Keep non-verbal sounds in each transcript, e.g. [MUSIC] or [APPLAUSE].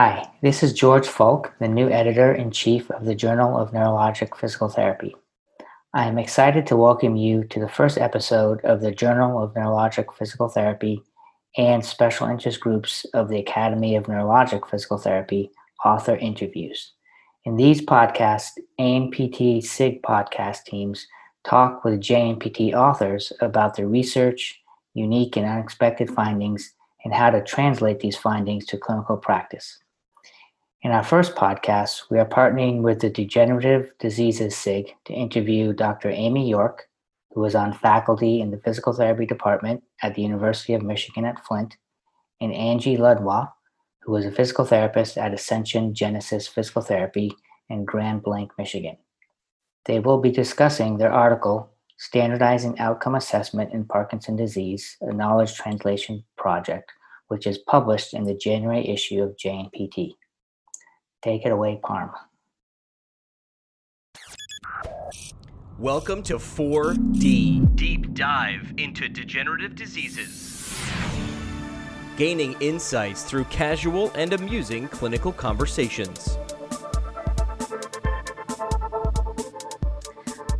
Hi, this is George Fulk, the new editor in chief of the Journal of Neurologic Physical Therapy. I am excited to welcome you to the first episode of the Journal of Neurologic Physical Therapy and special interest groups of the Academy of Neurologic Physical Therapy author interviews. In these podcasts, ANPT SIG podcast teams talk with JNPT authors about their research, unique and unexpected findings, and how to translate these findings to clinical practice. In our first podcast, we are partnering with the Degenerative Diseases SIG to interview Dr. Amy Yorke, who is on faculty in the physical therapy department at the University of Michigan at Flint, and Angie Ludwa, who is a physical therapist at Ascension Genesis Physical Therapy in Grand Blanc, Michigan. They will be discussing their article, Standardizing Outcome Assessment in Parkinson Disease, a Knowledge Translation Project, which is published in the January issue of JNPT. Take it away, Parm. Welcome to 4D Deep Dive into Degenerative Diseases. Gaining insights through casual and amusing clinical conversations.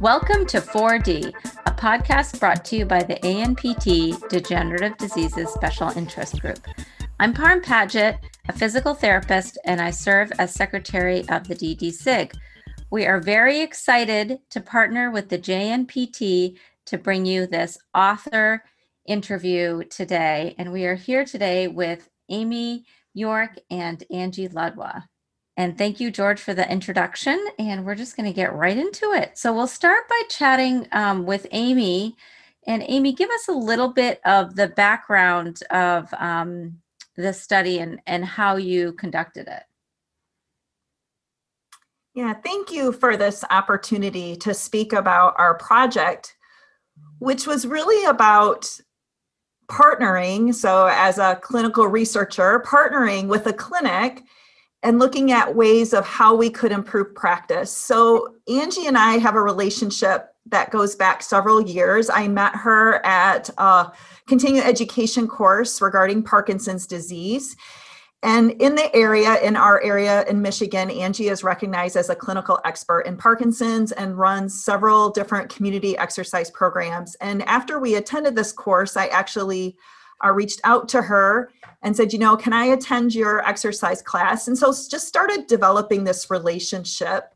Welcome to 4D, a podcast brought to you by the ANPT Degenerative Diseases Special Interest Group. I'm Parm Padgett, a physical therapist, and I serve as secretary of the DDSIG. We are very excited to partner with the JNPT to bring you this author interview today. And we are here today with Amy Yorke and Angie Ludwa. And thank you, George, for the introduction. And we're just going to get right into it. So we'll start by chatting um, with Amy. And Amy, give us a little bit of the background of um, the study and, and how you conducted it. Yeah, thank you for this opportunity to speak about our project, which was really about partnering. So, as a clinical researcher, partnering with a clinic and looking at ways of how we could improve practice. So, Angie and I have a relationship that goes back several years. I met her at a continuing education course regarding Parkinson's disease. And in the area, in our area in Michigan, Angie is recognized as a clinical expert in Parkinson's and runs several different community exercise programs. And after we attended this course, I actually uh, reached out to her and said, you know, can I attend your exercise class? And so just started developing this relationship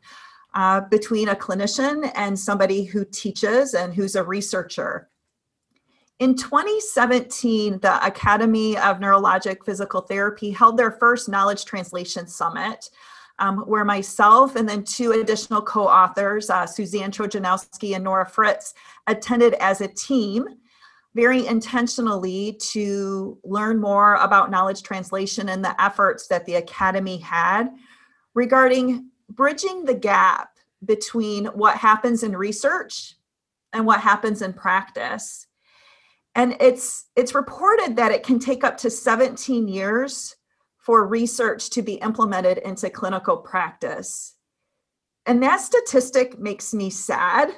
uh, between a clinician and somebody who teaches and who's a researcher. In 2017, the Academy of Neurologic Physical Therapy held their first Knowledge Translation Summit, um, where myself and then two additional co authors, uh, Suzanne Trojanowski and Nora Fritz, attended as a team very intentionally to learn more about knowledge translation and the efforts that the Academy had regarding bridging the gap between what happens in research and what happens in practice. And it's it's reported that it can take up to 17 years for research to be implemented into clinical practice. And that statistic makes me sad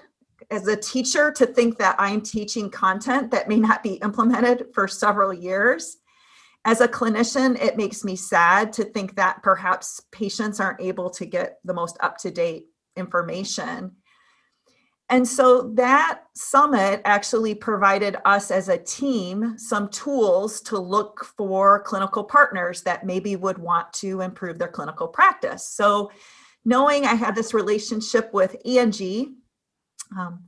as a teacher to think that i'm teaching content that may not be implemented for several years as a clinician it makes me sad to think that perhaps patients aren't able to get the most up to date information. And so that summit actually provided us as a team some tools to look for clinical partners that maybe would want to improve their clinical practice. So, knowing I had this relationship with Angie, um,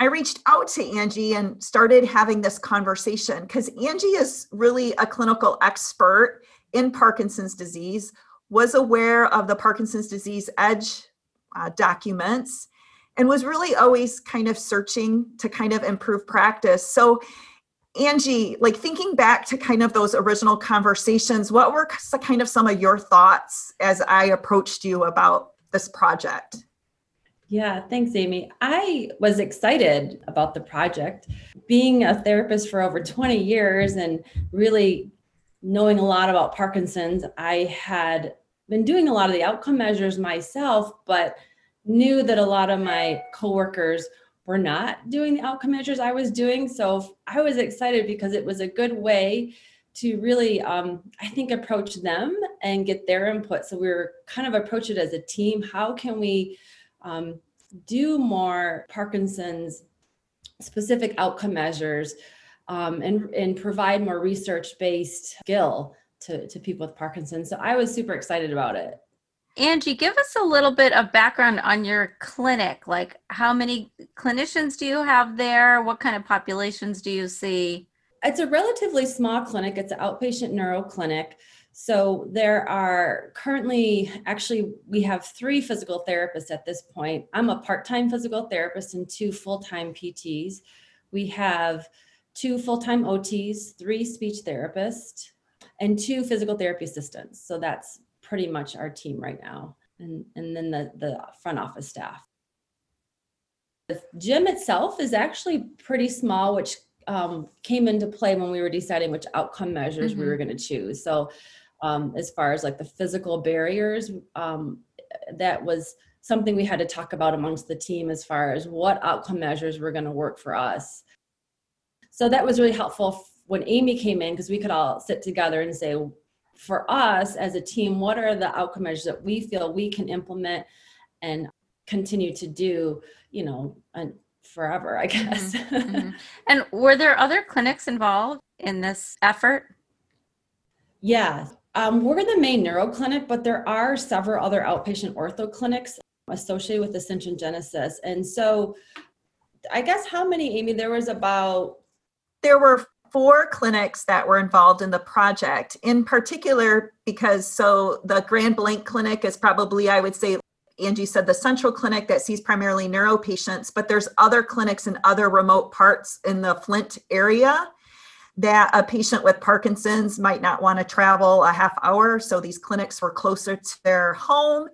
I reached out to Angie and started having this conversation because Angie is really a clinical expert in Parkinson's disease, was aware of the Parkinson's disease EDGE uh, documents and was really always kind of searching to kind of improve practice. So, Angie, like thinking back to kind of those original conversations, what were kind of some of your thoughts as I approached you about this project? Yeah, thanks, Amy. I was excited about the project. Being a therapist for over 20 years and really knowing a lot about Parkinson's, I had been doing a lot of the outcome measures myself, but knew that a lot of my coworkers were not doing the outcome measures I was doing. So I was excited because it was a good way to really, um, I think, approach them and get their input. So we were kind of approach it as a team. How can we um, do more Parkinson's specific outcome measures um, and, and provide more research based skill to, to people with Parkinson's? So I was super excited about it. Angie, give us a little bit of background on your clinic. Like, how many clinicians do you have there? What kind of populations do you see? It's a relatively small clinic, it's an outpatient neuro clinic. So there are currently, actually, we have three physical therapists at this point. I'm a part time physical therapist and two full time PTs. We have two full time OTs, three speech therapists, and two physical therapy assistants. So that's pretty much our team right now. And, and then the, the front office staff. The gym itself is actually pretty small, which um, came into play when we were deciding which outcome measures mm-hmm. we were going to choose. So, um, as far as like the physical barriers, um, that was something we had to talk about amongst the team as far as what outcome measures were going to work for us. So that was really helpful when Amy came in because we could all sit together and say, for us as a team, what are the outcome measures that we feel we can implement and continue to do, you know, and forever, I mm-hmm. guess. Mm-hmm. [LAUGHS] And were there other clinics involved in this effort? Yeah, um, we're the main neuro clinic, but there are several other outpatient ortho clinics associated with Ascension Genesis. And so, I guess how many, Amy? There was about. There were four clinics that were involved in the project in particular because so the grand blanc clinic is probably i would say angie said the central clinic that sees primarily neuro patients but there's other clinics in other remote parts in the flint area that a patient with parkinson's might not want to travel a half hour so these clinics were closer to their home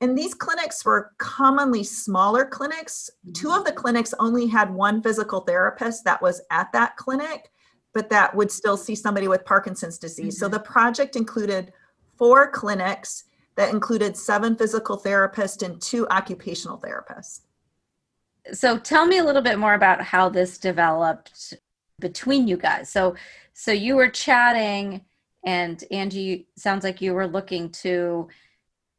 and these clinics were commonly smaller clinics. Two of the clinics only had one physical therapist that was at that clinic but that would still see somebody with Parkinson's disease. Mm-hmm. So the project included four clinics that included seven physical therapists and two occupational therapists. So tell me a little bit more about how this developed between you guys. So so you were chatting and Angie sounds like you were looking to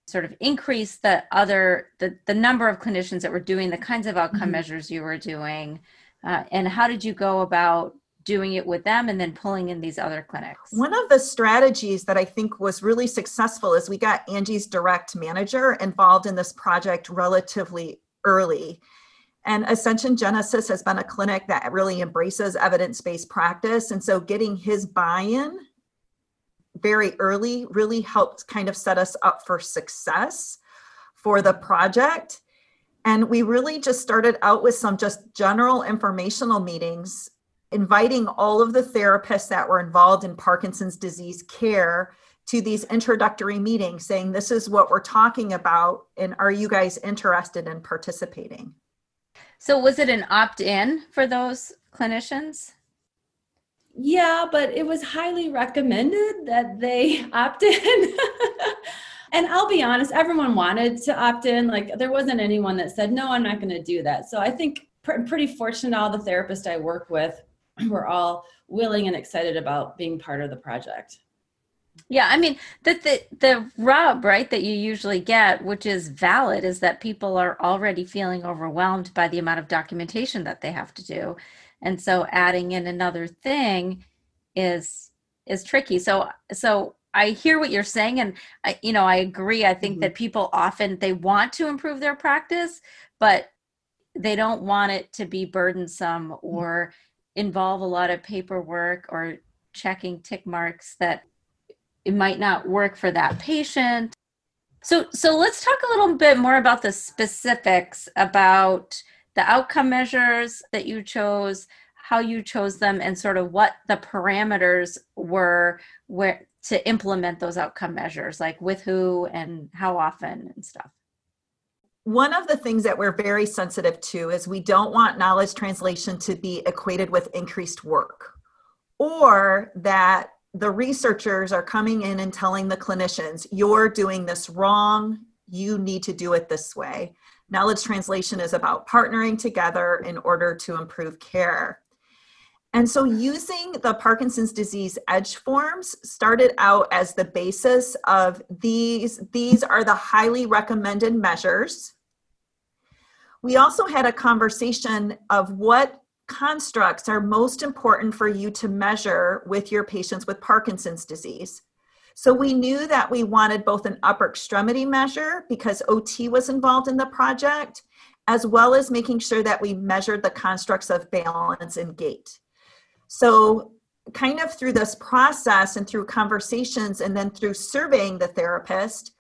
sort of increase the other the, the number of clinicians that were doing the kinds of outcome mm-hmm. measures you were doing uh, and how did you go about doing it with them and then pulling in these other clinics? One of the strategies that I think was really successful is we got Angie's direct manager involved in this project relatively early. And Ascension Genesis has been a clinic that really embraces evidence based practice. And so getting his buy in very early really helped kind of set us up for success for the project. And we really just started out with some just general informational meetings inviting all of the therapists that were involved in Parkinson's disease care to these introductory meetings saying, This is what we're talking about, and are you guys interested in participating? So, was it an opt in for those clinicians? Yeah, but it was highly recommended that they [LAUGHS] opt in. [LAUGHS] and I'll be honest, everyone wanted to opt in. Like, there wasn't anyone that said, No, I'm not going to do that. So, I think pr- pretty fortunate all the therapists I work with [CLEARS THROAT] we're all willing and excited about being part of the project. Yeah, I mean the, the the rub, right, that you usually get, which is valid, is that people are already feeling overwhelmed by the amount of documentation that they have to do. And so adding in another thing is is tricky. So so I hear what you're saying and I you know, I agree. I think mm-hmm. that people often they want to improve their practice, but they don't want it to be burdensome or involve a lot of paperwork or checking tick marks that it might not work for that patient. So so let's talk a little bit more about the specifics about the outcome measures that you chose, how you chose them and sort of what the parameters were where to implement those outcome measures like with who and how often and stuff one of the things that we're very sensitive to is we don't want knowledge translation to be equated with increased work or that the researchers are coming in and telling the clinicians, you're doing this wrong, you need to do it this way. Knowledge translation is about partnering together in order to improve care. And so using the Parkinson's disease edge forms started out as the basis of these these are the highly recommended measures. We also had a conversation of what constructs are most important for you to measure with your patients with Parkinson's disease. So we knew that we wanted both an upper extremity measure because OT was involved in the project, as well as making sure that we measured the constructs of balance and gait. So, kind of through this process and through conversations and then through surveying the therapist,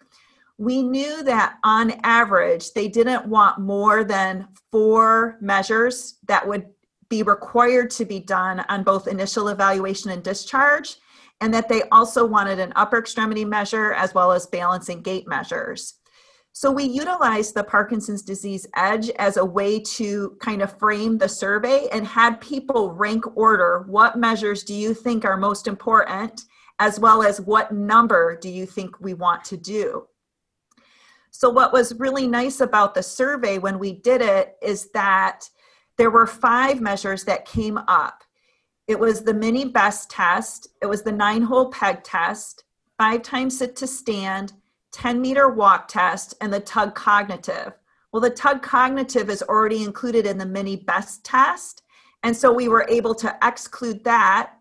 we knew that on average, they didn't want more than four measures that would be required to be done on both initial evaluation and discharge, and that they also wanted an upper extremity measure as well as balance and gait measures. So we utilized the Parkinson's disease edge as a way to kind of frame the survey and had people rank order what measures do you think are most important, as well as what number do you think we want to do. So, what was really nice about the survey when we did it is that there were five measures that came up. It was the mini best test, it was the nine hole peg test, five times sit to stand, 10 meter walk test, and the tug cognitive. Well, the tug cognitive is already included in the mini best test. And so we were able to exclude that.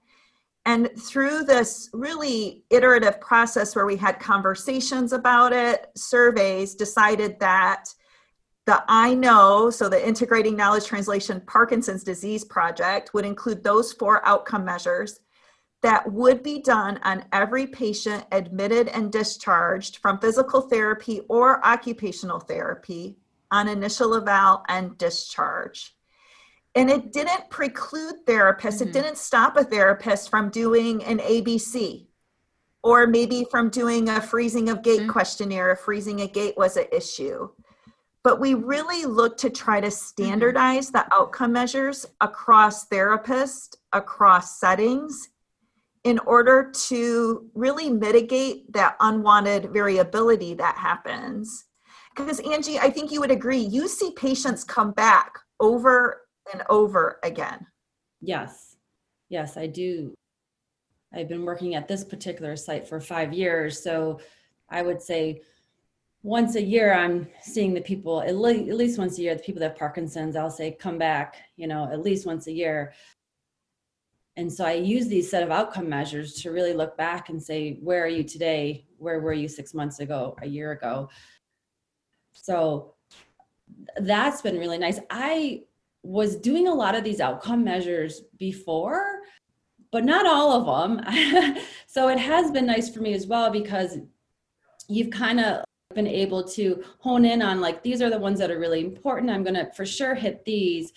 And through this really iterative process where we had conversations about it, surveys decided that the I Know, so the Integrating Knowledge Translation Parkinson's Disease Project, would include those four outcome measures that would be done on every patient admitted and discharged from physical therapy or occupational therapy on initial eval and discharge. And it didn't preclude therapists, mm-hmm. it didn't stop a therapist from doing an ABC or maybe from doing a freezing of gait mm-hmm. questionnaire if freezing a gait was an issue. But we really look to try to mm-hmm. standardize mm-hmm. the outcome measures across therapists, across settings, in order to really mitigate that unwanted variability that happens. Because, Angie, I think you would agree, you see patients come back over and over again. Yes, yes, I do. I've been working at this particular site for five years. So I would say once a year, I'm seeing the people, at, le- at least once a year, the people that have Parkinson's, I'll say, come back, you know, at least once a year. And so i use these set of outcome measures to really look back and say where are you today? Where were you six months ago a year ago? So that's been really nice. I was doing a lot of these outcome measures before but not all of them [LAUGHS] so it has been nice for me as well because you've kind of been able to hone in on like these are the ones that are really important i'm going to for sure hit these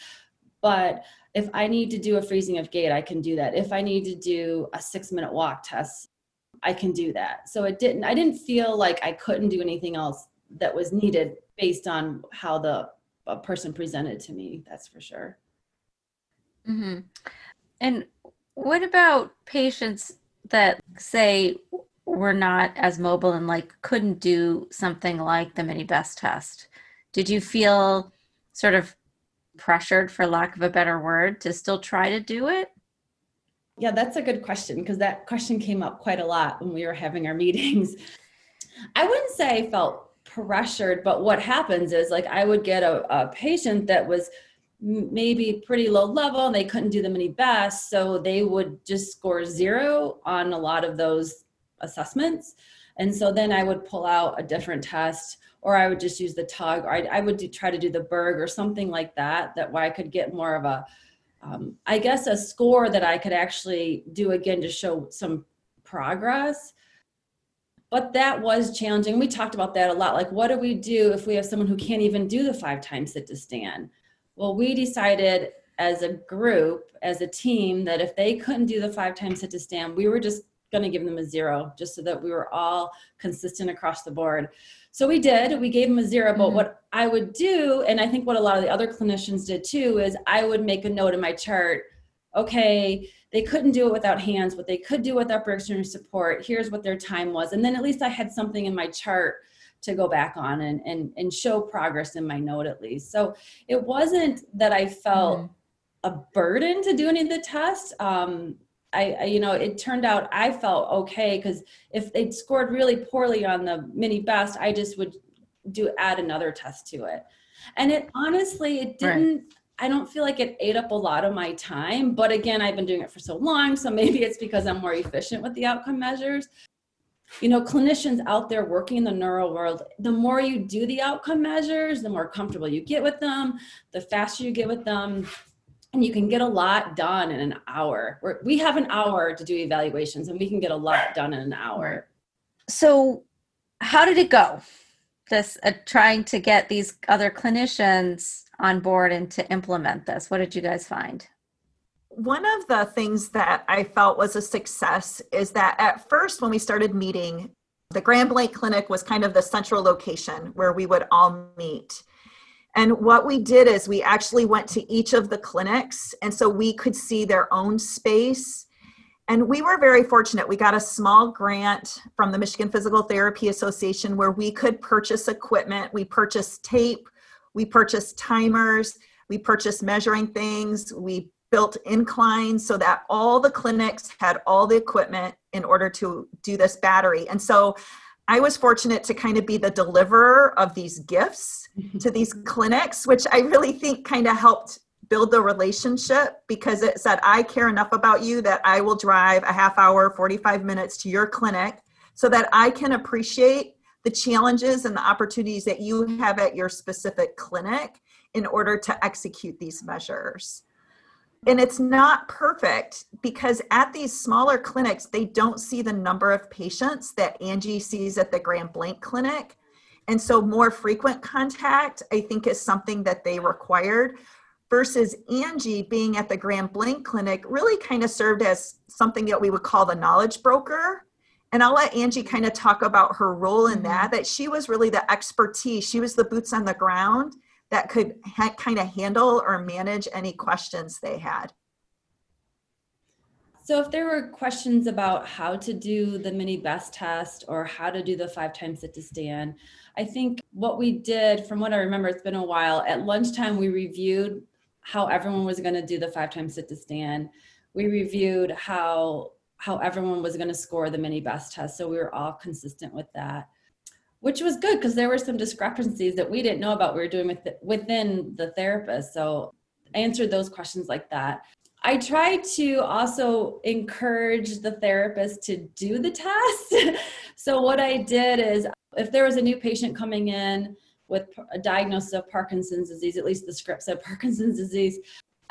but if I need to do a freezing of gait, I can do that. If I need to do a six minute walk test, I can do that. So it didn't, I didn't feel like I couldn't do anything else that was needed based on how the person presented to me. That's for sure. Mm-hmm. And what about patients that say were not as mobile and like couldn't do something like the mini best test? Did you feel sort of pressured, for lack of a better word, to still try to do it? Yeah, that's a good question because that question came up quite a lot when we were having our [LAUGHS] meetings. I wouldn't say I felt pressured, but what happens is like I would get a, a patient that was maybe pretty low level and they couldn't do the mini best. So they would just score zero on a lot of those assessments. And so then I would pull out a different test or I would just use the tug, or I, I would do, try to do the Berg or something like that, that where I could get more of a, um, I guess, a score that I could actually do again to show some progress. But that was challenging. We talked about that a lot. Like, what do we do if we have someone who can't even do the five times sit to stand? Well, we decided as a group, as a team, that if they couldn't do the five times sit to stand, we were just going to give them a zero just so that we were all consistent across the board. So we did, we gave them a 0 But mm-hmm. what I would do, and I think what a lot of the other clinicians did too, is I would make a note in my chart okay, they couldn't do it without hands, but they could do with upper extremity support. Here's what their time was. And then at least I had something in my chart to go back on and, and, and show progress in my note at least. So it wasn't that I felt mm-hmm. a burden to do any of the tests. Um, I, I, you know, it turned out I felt okay because if they'd scored really poorly on the mini best, I just would do add another test to it. And it honestly, it didn't. Right. I don't feel like it ate up a lot of my time, but again, I've been doing it for so long, so maybe it's because I'm more efficient with the outcome measures. You know, clinicians out there working in the neuro world, the more you do the outcome measures, the more comfortable you get with them, the faster you get with them, and you can get a lot done in an hour. We're, we have an hour to do evaluations, and we can get a lot done in an hour. So, how did it go? This uh, trying to get these other clinicians on board and to implement this. What did you guys find? One of the things that I felt was a success is that at first, when we started meeting, the Grand Blanc Clinic was kind of the central location where we would all meet. And what we did is we actually went to each of the clinics, and so we could see their own space. And we were very fortunate. We got a small grant from the Michigan Physical Therapy Association where we could purchase equipment. We purchased tape, we purchased timers, we purchased measuring things, we built inclines so that all the clinics had all the equipment in order to do this battery. And so I was fortunate to kind of be the deliverer of these gifts [LAUGHS] to these clinics, which I really think kind of helped build the relationship because it said, I care enough about you that I will drive a half hour, 45 minutes to your clinic so that I can appreciate the challenges and the opportunities that you have at your specific clinic in order to execute these measures and it's not perfect because at these smaller clinics they don't see the number of patients that angie sees at the grand blanc clinic. And so more frequent contact i think is something that they required versus angie being at the grand blanc clinic really kind of served as something that we would call the knowledge broker. And i'll let angie kind of talk about her role in that mm-hmm. that she was really the expertise. She was the boots on the ground that could ha- kind of handle or manage any questions they had. So, if there were questions about how to do the mini best test or how to do the five times sit to stand, I think what we did, from what I remember, it's been a while, at lunchtime, we reviewed how everyone was going to do the five times sit to stand. We reviewed how how everyone was going to score the mini best test. So we were all consistent with that which was good because there were some discrepancies that we didn't know about we were doing with the, within the therapist. So I answered those questions like that. I try to also encourage the therapist to do the test. [LAUGHS] So what i did is if there was a new patient coming in with a diagnosis of parkinson's disease at least the script said parkinson's disease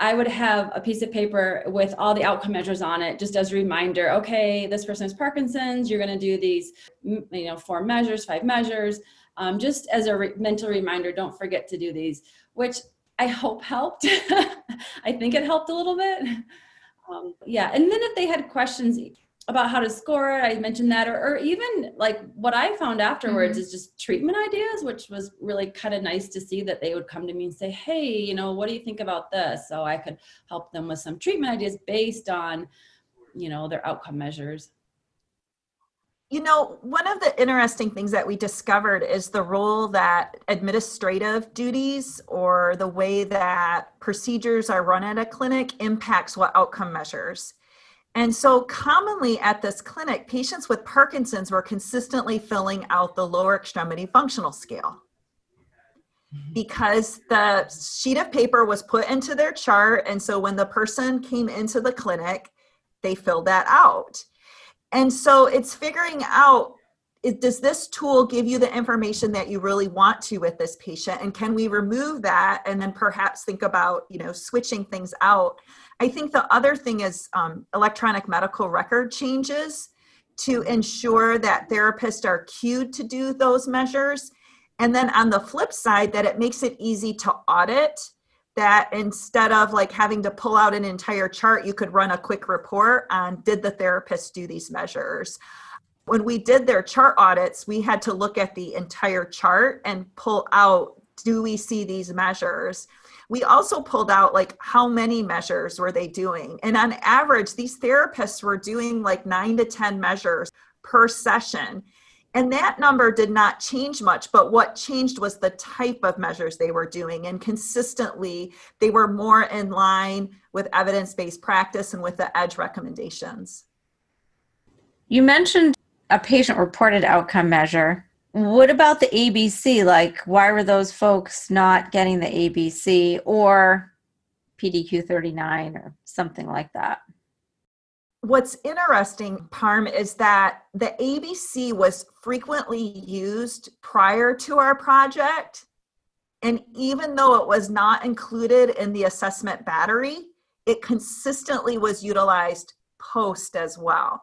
I would have a piece of paper with all the outcome measures on it, just as a reminder. Okay, this person has Parkinson's. You're going to do these, you know, four measures, five measures, um, just as a re- mental reminder. Don't forget to do these, which I hope helped. [LAUGHS] I think it helped a little bit. Um, yeah, and then if they had questions, about how to score it. I mentioned that, or, or even like what I found afterwards mm-hmm. is just treatment ideas, which was really kind of nice to see that they would come to me and say, Hey, you know, what do you think about this? So I could help them with some treatment ideas based on, you know, their outcome measures. You know, one of the interesting things that we discovered is the role that administrative duties or the way that procedures are run at a clinic impacts what outcome measures. And so, commonly at this clinic, patients with Parkinson's were consistently filling out the lower extremity functional scale mm-hmm. because the sheet of paper was put into their chart. And so, when the person came into the clinic, they filled that out. And so, it's figuring out does this tool give you the information that you really want to with this patient and can we remove that and then perhaps think about you know switching things out I think the other thing is um, electronic medical record changes to ensure that therapists are cued to do those measures. And then on the flip side, that it makes it easy to audit. That instead of like having to pull out an entire chart, you could run a quick report on did the therapist do these measures? When we did their chart audits, we had to look at the entire chart and pull out do we see these measures? we also pulled out like how many measures were they doing and on average these therapists were doing like 9 to 10 measures per session And that number did not change much, but what changed was the type of measures they were doing. And consistently, they were more in line with evidence based practice and with the EDGE recommendations. You mentioned a patient reported outcome measure. What about the ABC? Like, why were those folks not getting the ABC or PDQ 39 or something like that? What's interesting, Parm, is that the ABC was frequently used prior to our project. And even though it was not included in the assessment battery, it consistently was utilized post as well.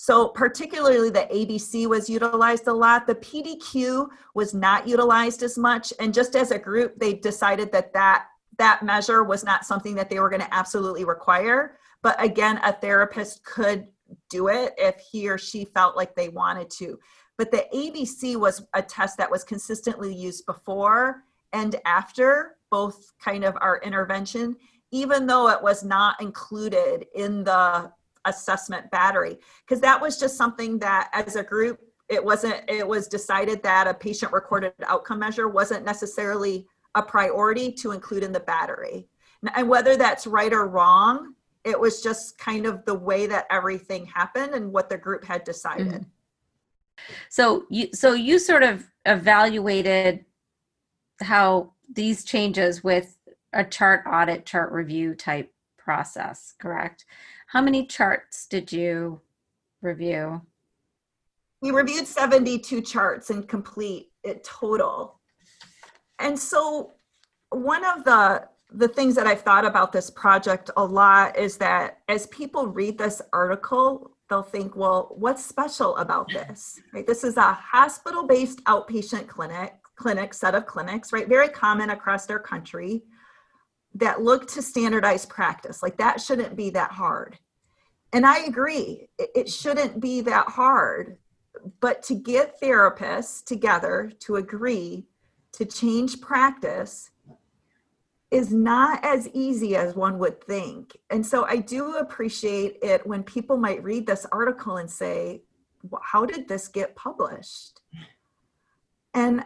So, particularly the ABC was utilized a lot. The PDQ was not utilized as much. And just as a group, they decided that that, that measure was not something that they were going to absolutely require. But again, a therapist could do it if he or she felt like they wanted to. But the ABC was a test that was consistently used before and after both kind of our intervention, even though it was not included in the assessment battery, because that was just something that as a group, it wasn't, it was decided that a patient recorded outcome measure wasn't necessarily a priority to include in the battery. And whether that's right or wrong, it was just kind of the way that everything happened and what the group had decided. Mm-hmm. So you so you sort of evaluated how these changes with a chart audit, chart review type process, correct? How many charts did you review? We reviewed 72 charts and complete it total. And so one of the the things that I've thought about this project a lot is that as people read this article, they'll think, well, what's special about this? Right? This is a hospital-based outpatient clinic, clinic set of clinics, right? Very common across their country that look to standardize practice. Like that shouldn't be that hard. And I agree, it shouldn't be that hard. But to get therapists together to agree to change practice is not as easy as one would think. And so I do appreciate it when people might read this article and say, How did this get published? And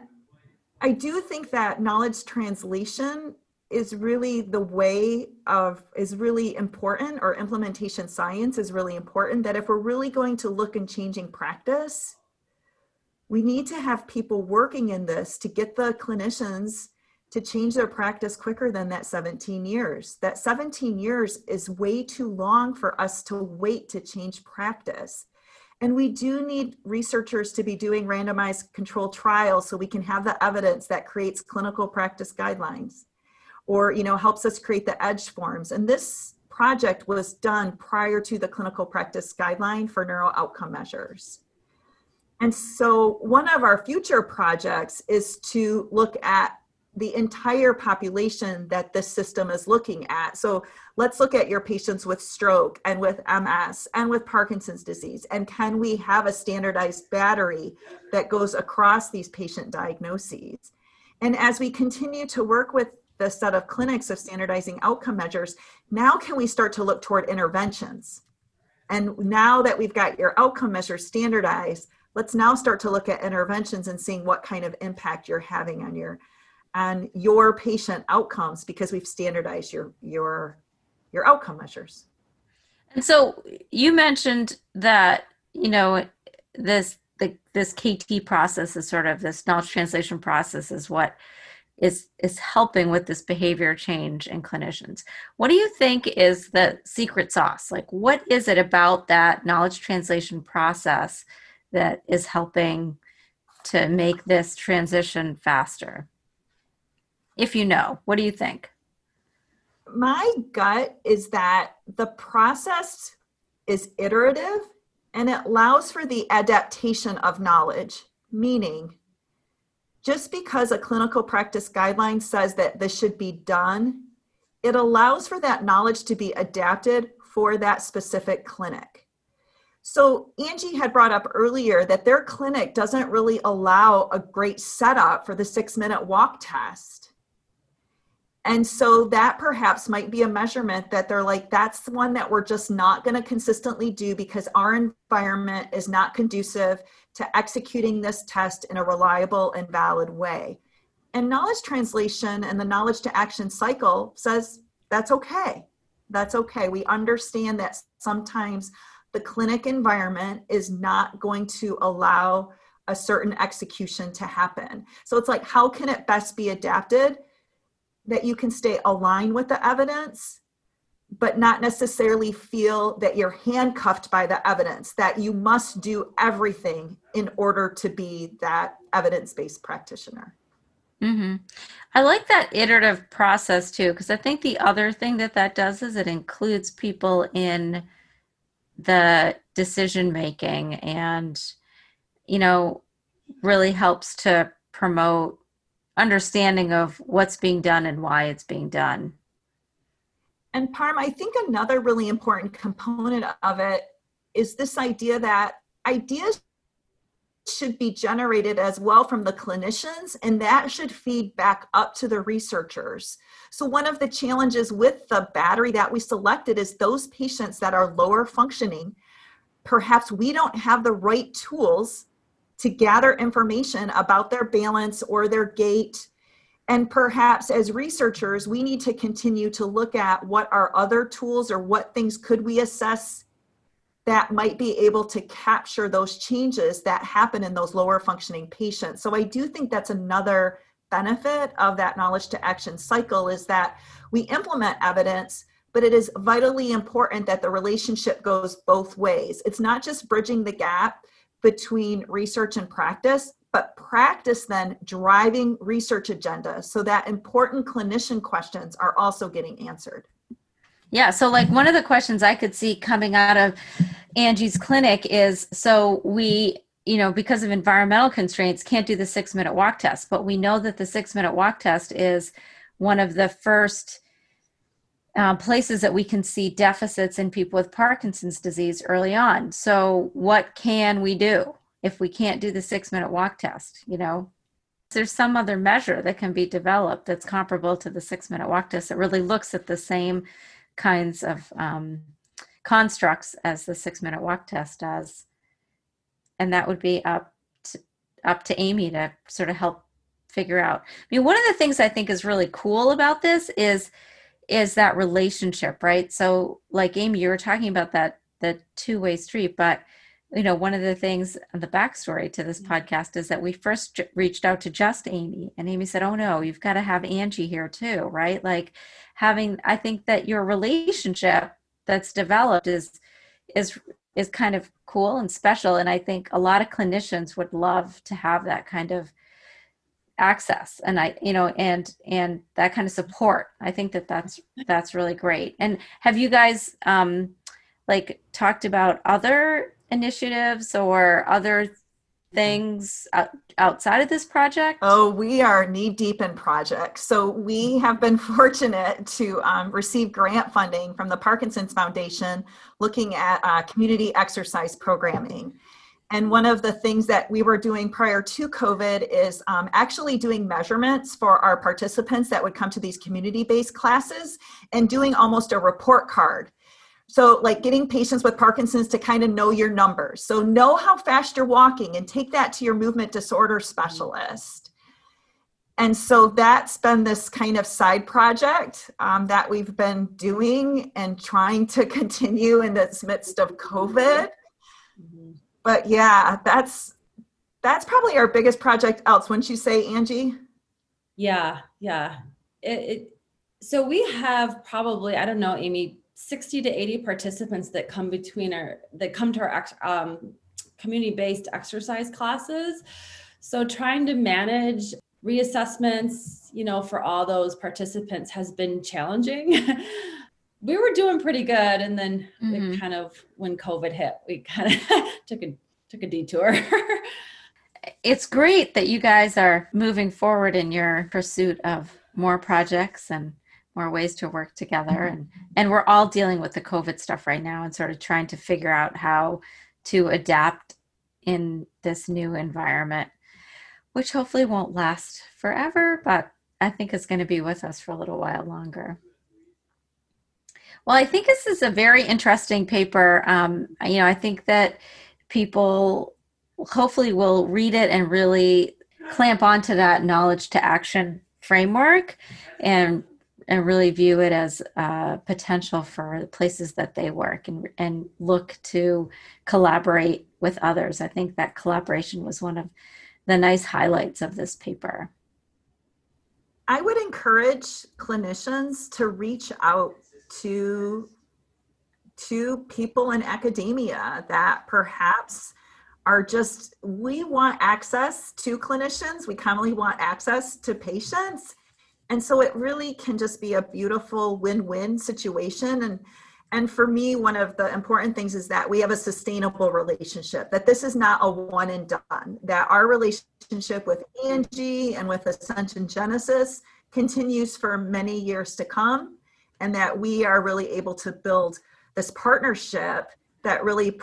I do think that knowledge translation is really the way of is really important or implementation science is really important that if we're really going to look in changing practice we need to have people working in this to get the clinicians to change their practice quicker than that 17 years. That 17 years is way too long for us to wait to change practice. And we do need researchers to be doing randomized controlled trials so we can have the evidence that creates clinical practice guidelines or you know helps us create the edge forms. And this project was done prior to the clinical practice guideline for neuro outcome measures. And so one of our future projects is to look at the entire population that this system is looking at. So let's look at your patients with stroke and with MS and with Parkinson's disease. And can we have a standardized battery that goes across these patient diagnoses? And as we continue to work with the set of clinics of standardizing outcome measures, now can we start to look toward interventions? And now that we've got your outcome measures standardized, let's now start to look at interventions and seeing what kind of impact you're having on your and your patient outcomes because we've standardized your your your outcome measures and so you mentioned that you know this the, this kt process is sort of this knowledge translation process is what is is helping with this behavior change in clinicians what do you think is the secret sauce like what is it about that knowledge translation process that is helping to make this transition faster if you know? What do you think? My gut is that the process is iterative and it allows for the adaptation of knowledge, meaning, just because a clinical practice guideline says that this should be done, it allows for that knowledge to be adapted for that specific clinic. So, Angie had brought up earlier that their clinic doesn't really allow a great setup for the six minute walk test. And so that perhaps might be a measurement that they're like, that's the one that we're just not going to consistently do because our environment is not conducive to executing this test in a reliable and valid way. And knowledge translation and the knowledge to action cycle says that's okay. That's okay. We understand that sometimes the clinic environment is not going to allow a certain execution to happen. So it's like, how can it best be adapted that you can stay aligned with the evidence, but not necessarily feel that you're handcuffed by the evidence, that you must do everything in order to be that evidence based practitioner? Mm-hmm. I like that iterative process too, because I think the other thing that that does is it includes people in the decision making and, you know, really helps to promote understanding of what's being done and why it's being done. And Parm, I think another really important component of it is this idea that ideas should be generated as well from the clinicians, and that should feed back up to the researchers. So, one of the challenges with the battery that we selected is those patients that are lower functioning, perhaps we don't have the right tools to gather information about their balance or their gait. And perhaps as researchers, we need to continue to look at what are other tools or what things could we assess that might be able to capture those changes that happen in those lower functioning patients. So I do think that's another benefit of that knowledge to action cycle is that we implement evidence but it is vitally important that the relationship goes both ways. It's not just bridging the gap between research and practice, but practice then driving research agenda so that important clinician questions are also getting answered. Yeah. So, like, one of the questions I could see coming out of Angie's clinic is so we, you know, because of environmental constraints, can't do the six minute walk test, but we know that the six minute walk test is one of the first uh, places that we can see deficits in people with Parkinson's disease early on. So, what can we do if we can't do the six minute walk test? You know, there's some other measure that can be developed that's comparable to the six minute walk test that really looks at the same kinds of um, constructs as the six minute walk test does. And that would be up to, up to Amy to sort of help figure out. I mean, one of the things I think is really cool about this is is that relationship, right? So, like Amy, you were talking about that the two way street, but you know, one of the things the backstory to this mm-hmm. podcast is that we first reached out to just Amy, and Amy said, "Oh no, you've got to have Angie here too, right?" Like having, I think that your relationship that's developed is is is kind of cool and special, and I think a lot of clinicians would love to have that kind of access and i you know and and that kind of support i think that that's that's really great and have you guys um like talked about other initiatives or other things outside of this project? Oh, we are knee deep in projects. So we have been [LAUGHS] fortunate to um, receive grant funding from the Parkinson's Foundation looking at uh, community exercise programming. And one of the things that we were doing prior to COVID is um, actually doing measurements for our participants that would come to these community based classes and doing almost a report card so, like getting patients with Parkinson's to kind of know your numbers. So, know how fast you're walking and take that to your movement disorder specialist. And so, that's been this kind of side project um, that we've been doing and trying to [LAUGHS] continue in this midst of COVID. Mm-hmm. But yeah, that's that's probably our biggest project else wouldn't you say angie yeah yeah it, it, so we have probably i don't know amy 60 to 80 participants that come between our that come to our um, community-based exercise classes. So trying to manage reassessments you know for all those participants has been challenging. [LAUGHS] We were doing pretty good and then mm-hmm. kind of when covid hit we kind of [LAUGHS] took a took a detour. [LAUGHS] It's great that you guys are moving forward in your pursuit of more projects and more ways to work together. Mm-hmm. and and we're all dealing with the covid stuff right now and sort of trying to figure out how to adapt in this new environment which hopefully won't last forever but i think it's going to be with us for a little while longer. Well i think this is a very interesting paper. Um, you know i think that people hopefully will read it and really clamp onto that knowledge to action framework and and really view it as uh, potential for the places that they work and and look to collaborate with others. I think that collaboration was one of the nice highlights of this paper. I would encourage clinicians to reach out to to people in academia that perhaps are just we want access to clinicians we commonly want access to patients and so it really can just be a beautiful win-win situation and and for me one of the important things is that we have a sustainable relationship that this is not a one and done that our relationship with angie and with Ascension Genesys continues for many years to come and that we are really able to build this partnership that really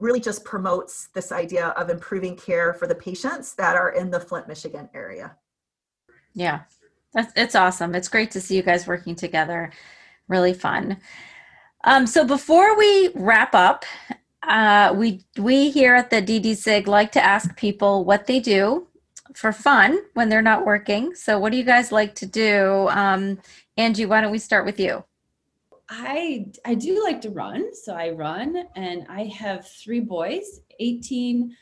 really just promotes this idea of improving care for the patients that are in the Flint, Michigan area. Yeah, that's it's awesome. It's great to see you guys working together. Really fun. Um, so before we wrap up, uh, we we here at the DDSIG like to ask people what they do for fun when they're not working. So what do you guys like to do? Um, Angie, why don't we start with you? I I do like to run, so I run and I have three boys, 18,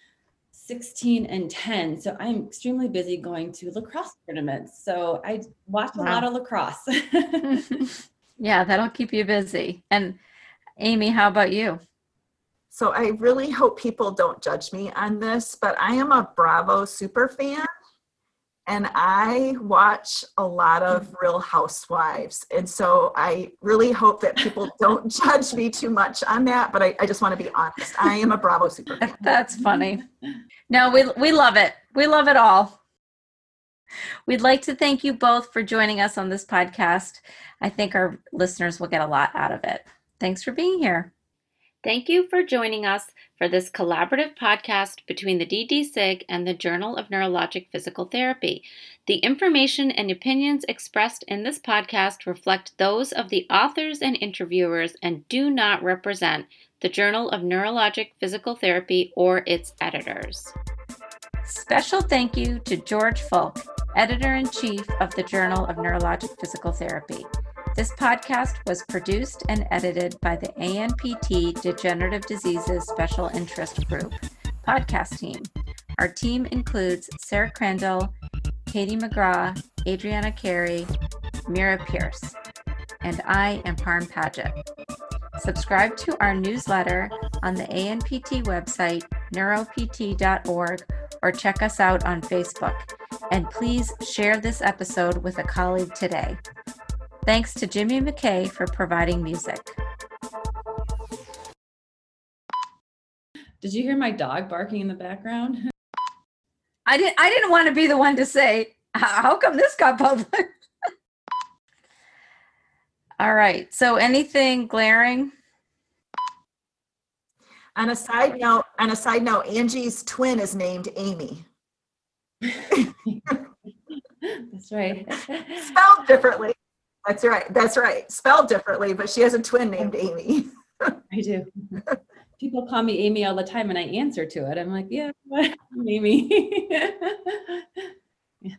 16 and 10. So I'm extremely busy going to lacrosse tournaments. So I watch a lot of lacrosse. [LAUGHS] [LAUGHS] yeah, that'll keep you busy. And Amy, how about you? So I really hope people don't judge me on this, but I am a Bravo super fan. And I watch a lot of mm-hmm. Real Housewives. And so I really hope that people don't [LAUGHS] judge me too much on that. But I, I just want to be honest. I am a Bravo [LAUGHS] superfan. That's funny. No, we we love it. We love it all. We'd like to thank you both for joining us on this podcast. I think our listeners will get a lot out of it. Thanks for being here. Thank you for joining us for this collaborative podcast between the DDSIG and the Journal of Neurologic Physical Therapy. The information and opinions expressed in this podcast reflect those of the authors and interviewers and do not represent the Journal of Neurologic Physical Therapy or its editors. Special thank you to George Fulk, editor in chief of the Journal of Neurologic Physical Therapy. This podcast was produced and edited by the ANPT Degenerative Diseases Special Interest Group podcast team. Our team includes Sarah Crandall, Katie McGraw, Adriana Carey, Mira Pierce, and I am Parm Padgett. Subscribe to our newsletter on the ANPT website, neuropt.org, or check us out on Facebook. And please share this episode with a colleague today. Thanks to Jimmy McKay for providing music. Did you hear my dog barking in the background? [LAUGHS] I didn't I didn't want to be the one to say, how how come this got published? [LAUGHS] All right. So anything glaring? On a side note, on a side note, Angie's twin is named Amy, [LAUGHS] That's right. spelled differently. That's right. That's right. Spelled differently, but she has a twin named Amy. [LAUGHS] I do. [LAUGHS] People call me Amy all the time and I answer to it. I'm like, yeah? [LAUGHS] I'm Amy. yeah.